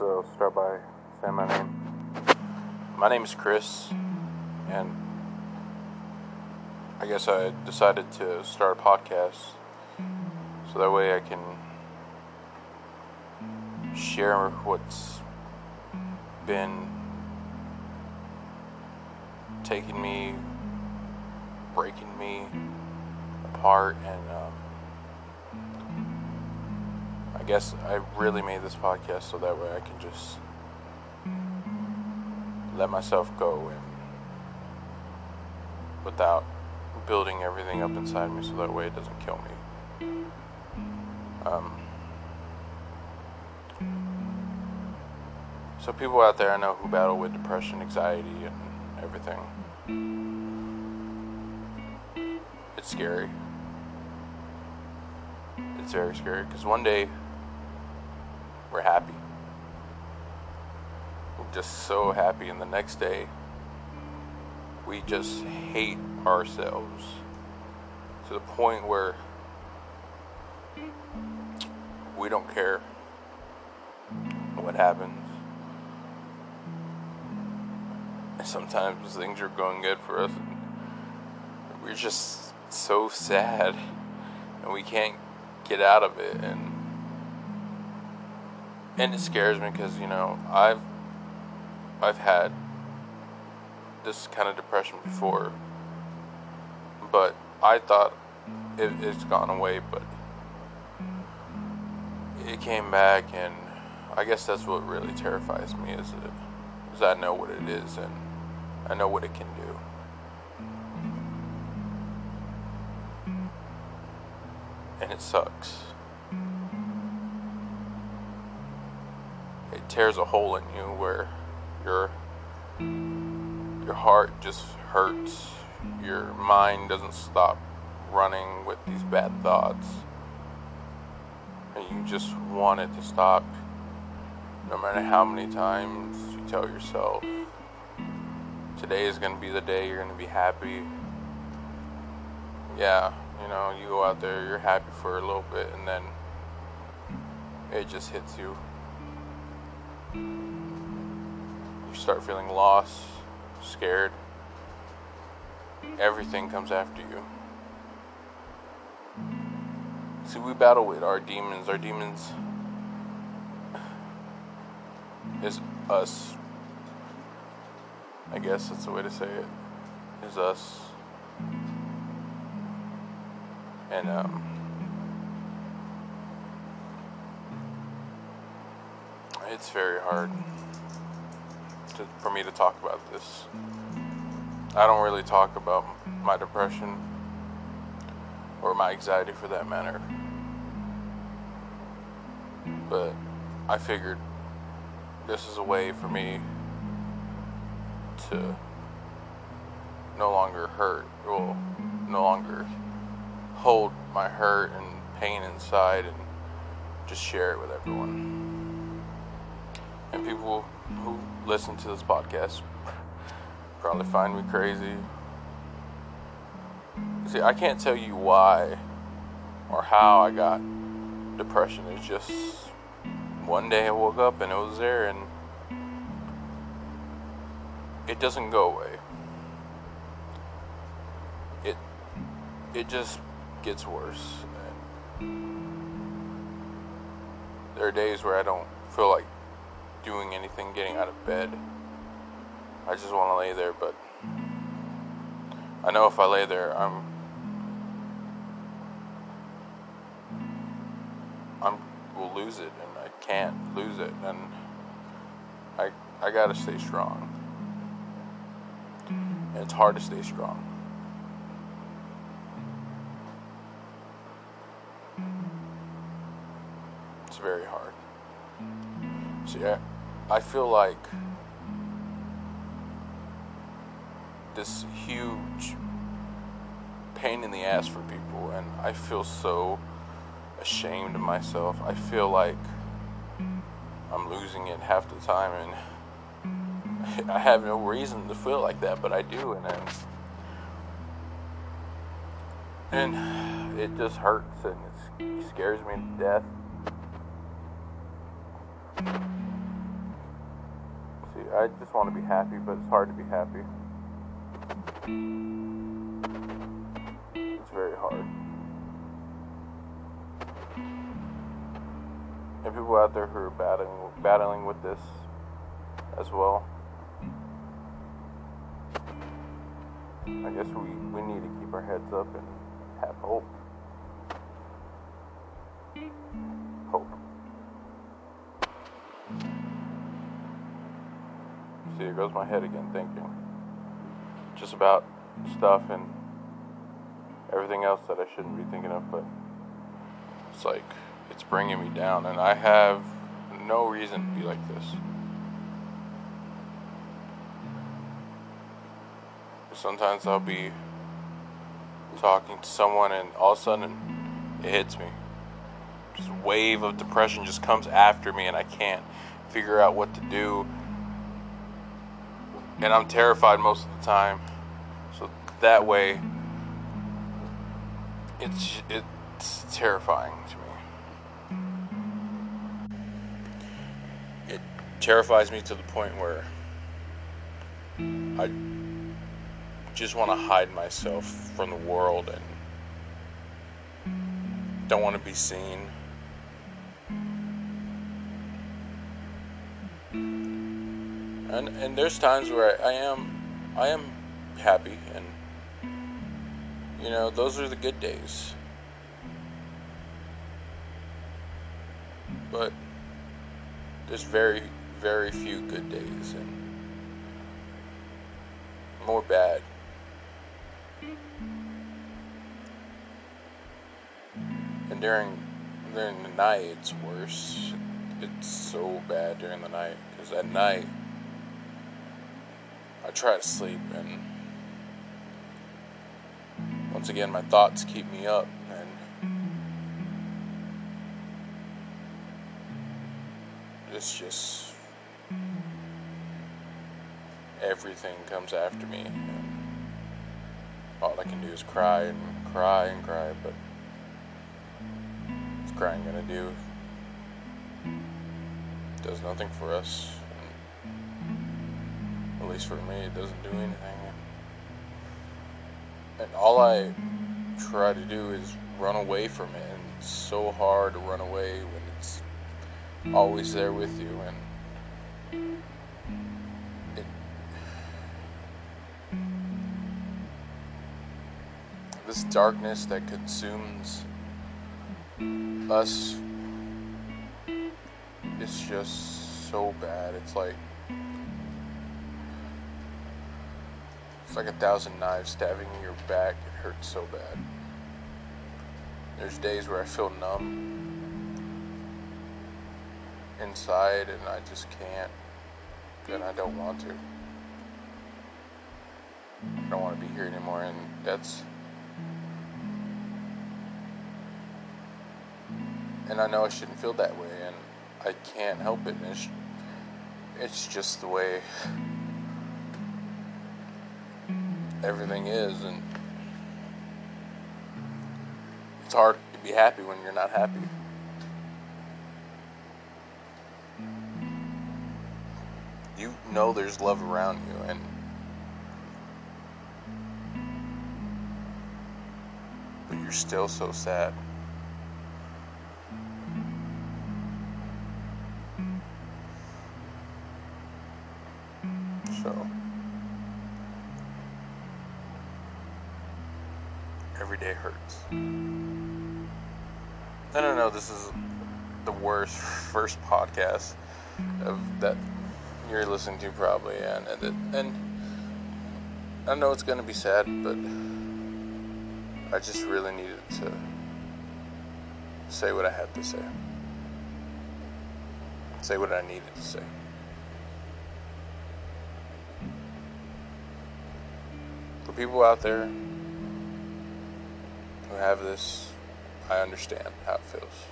I'll start by saying my name. My name is Chris, and I guess I decided to start a podcast so that way I can share what's been taking me, breaking me apart, and um, I guess I really made this podcast so that way I can just let myself go and without building everything up inside me so that way it doesn't kill me. Um, so people out there I know who battle with depression, anxiety, and everything. It's scary. It's very scary because one day we're happy. We're just so happy, and the next day we just hate ourselves to the point where we don't care what happens. And sometimes things are going good for us, we're just so sad, and we can't get out of it, and and it scares me because you know I've I've had this kind of depression before, but I thought it, it's gone away, but it came back, and I guess that's what really terrifies me is it is I know what it is and I know what it can do. And it sucks. Tears a hole in you where your your heart just hurts. Your mind doesn't stop running with these bad thoughts. And you just want it to stop no matter how many times you tell yourself today is going to be the day you're going to be happy. Yeah, you know, you go out there, you're happy for a little bit, and then it just hits you. You start feeling lost, scared. Everything comes after you. See, we battle with our demons. Our demons is us. I guess that's the way to say it. Is us. And um it's very hard to, for me to talk about this. I don't really talk about my depression or my anxiety for that matter. But I figured this is a way for me to no longer hurt, well, no longer hold my hurt and pain inside and just share it with everyone. And people who listen to this podcast probably find me crazy. See, I can't tell you why or how I got depression. It's just one day I woke up and it was there and it doesn't go away. It it just gets worse. There are days where I don't feel like doing anything, getting out of bed. I just want to lay there, but I know if I lay there, I'm I'm will lose it, and I can't lose it, and I I gotta stay strong. And it's hard to stay strong. It's very hard. See, I, I feel like this huge pain in the ass for people, and I feel so ashamed of myself. I feel like I'm losing it half the time, and I have no reason to feel like that, but I do, and and it just hurts and it scares me to death. I just want to be happy, but it's hard to be happy. It's very hard. And people out there who are battling battling with this as well. I guess we, we need to keep our heads up and have hope. See, here goes my head again thinking. Just about stuff and everything else that I shouldn't be thinking of, but it's like, it's bringing me down, and I have no reason to be like this. Sometimes I'll be talking to someone, and all of a sudden it hits me. Just a wave of depression just comes after me, and I can't figure out what to do. And I'm terrified most of the time. So that way, it's it's terrifying to me. It terrifies me to the point where I just want to hide myself from the world and don't want to be seen. And and there's times where I, I am I am happy and you know those are the good days. But there's very very few good days and more bad. And during during the night, it's worse. It's so bad during the night because at night I try to sleep and once again my thoughts keep me up and it's just everything comes after me. all I can do is cry and cry and cry, but what's crying gonna do? Does nothing for us. At least for me, it doesn't do anything. And all I try to do is run away from it, and it's so hard to run away when it's always there with you. And this darkness that consumes us is just so bad. It's like it's like a thousand knives stabbing in your back. It hurts so bad. There's days where I feel numb inside and I just can't and I don't want to. I don't want to be here anymore and that's and I know I shouldn't feel that way, and I can't help it. It's, it's just the way everything is, and it's hard to be happy when you're not happy. You know there's love around you, and but you're still so sad. The worst first podcast of that you're listening to probably, and and, and I know it's gonna be sad, but I just really needed to say what I had to say. Say what I needed to say. For people out there who have this, I understand how it feels.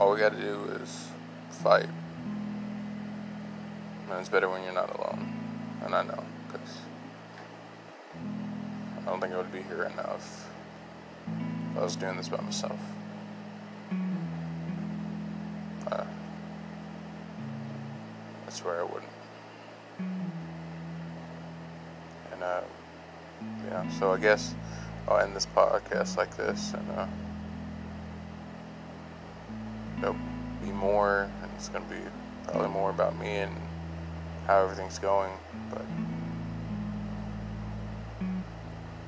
All we gotta do is fight. And it's better when you're not alone. And I know, because I don't think I would be here enough if I was doing this by myself. uh, I swear I wouldn't. And uh, yeah, so I guess I'll end this podcast like this, and uh, there'll be more, and it's gonna be probably more about me and how everything's going, but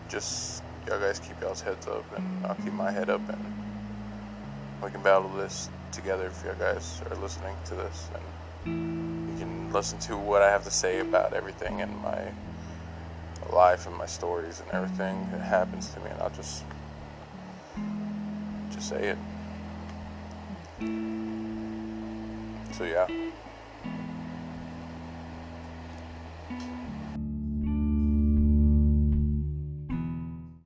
just y'all guys keep y'all's heads up, and I'll keep my head up, and we can battle this together if y'all guys are listening to this, and you can listen to what I have to say about everything and my life and my stories and everything that happens to me, and I'll just just say it. So yeah.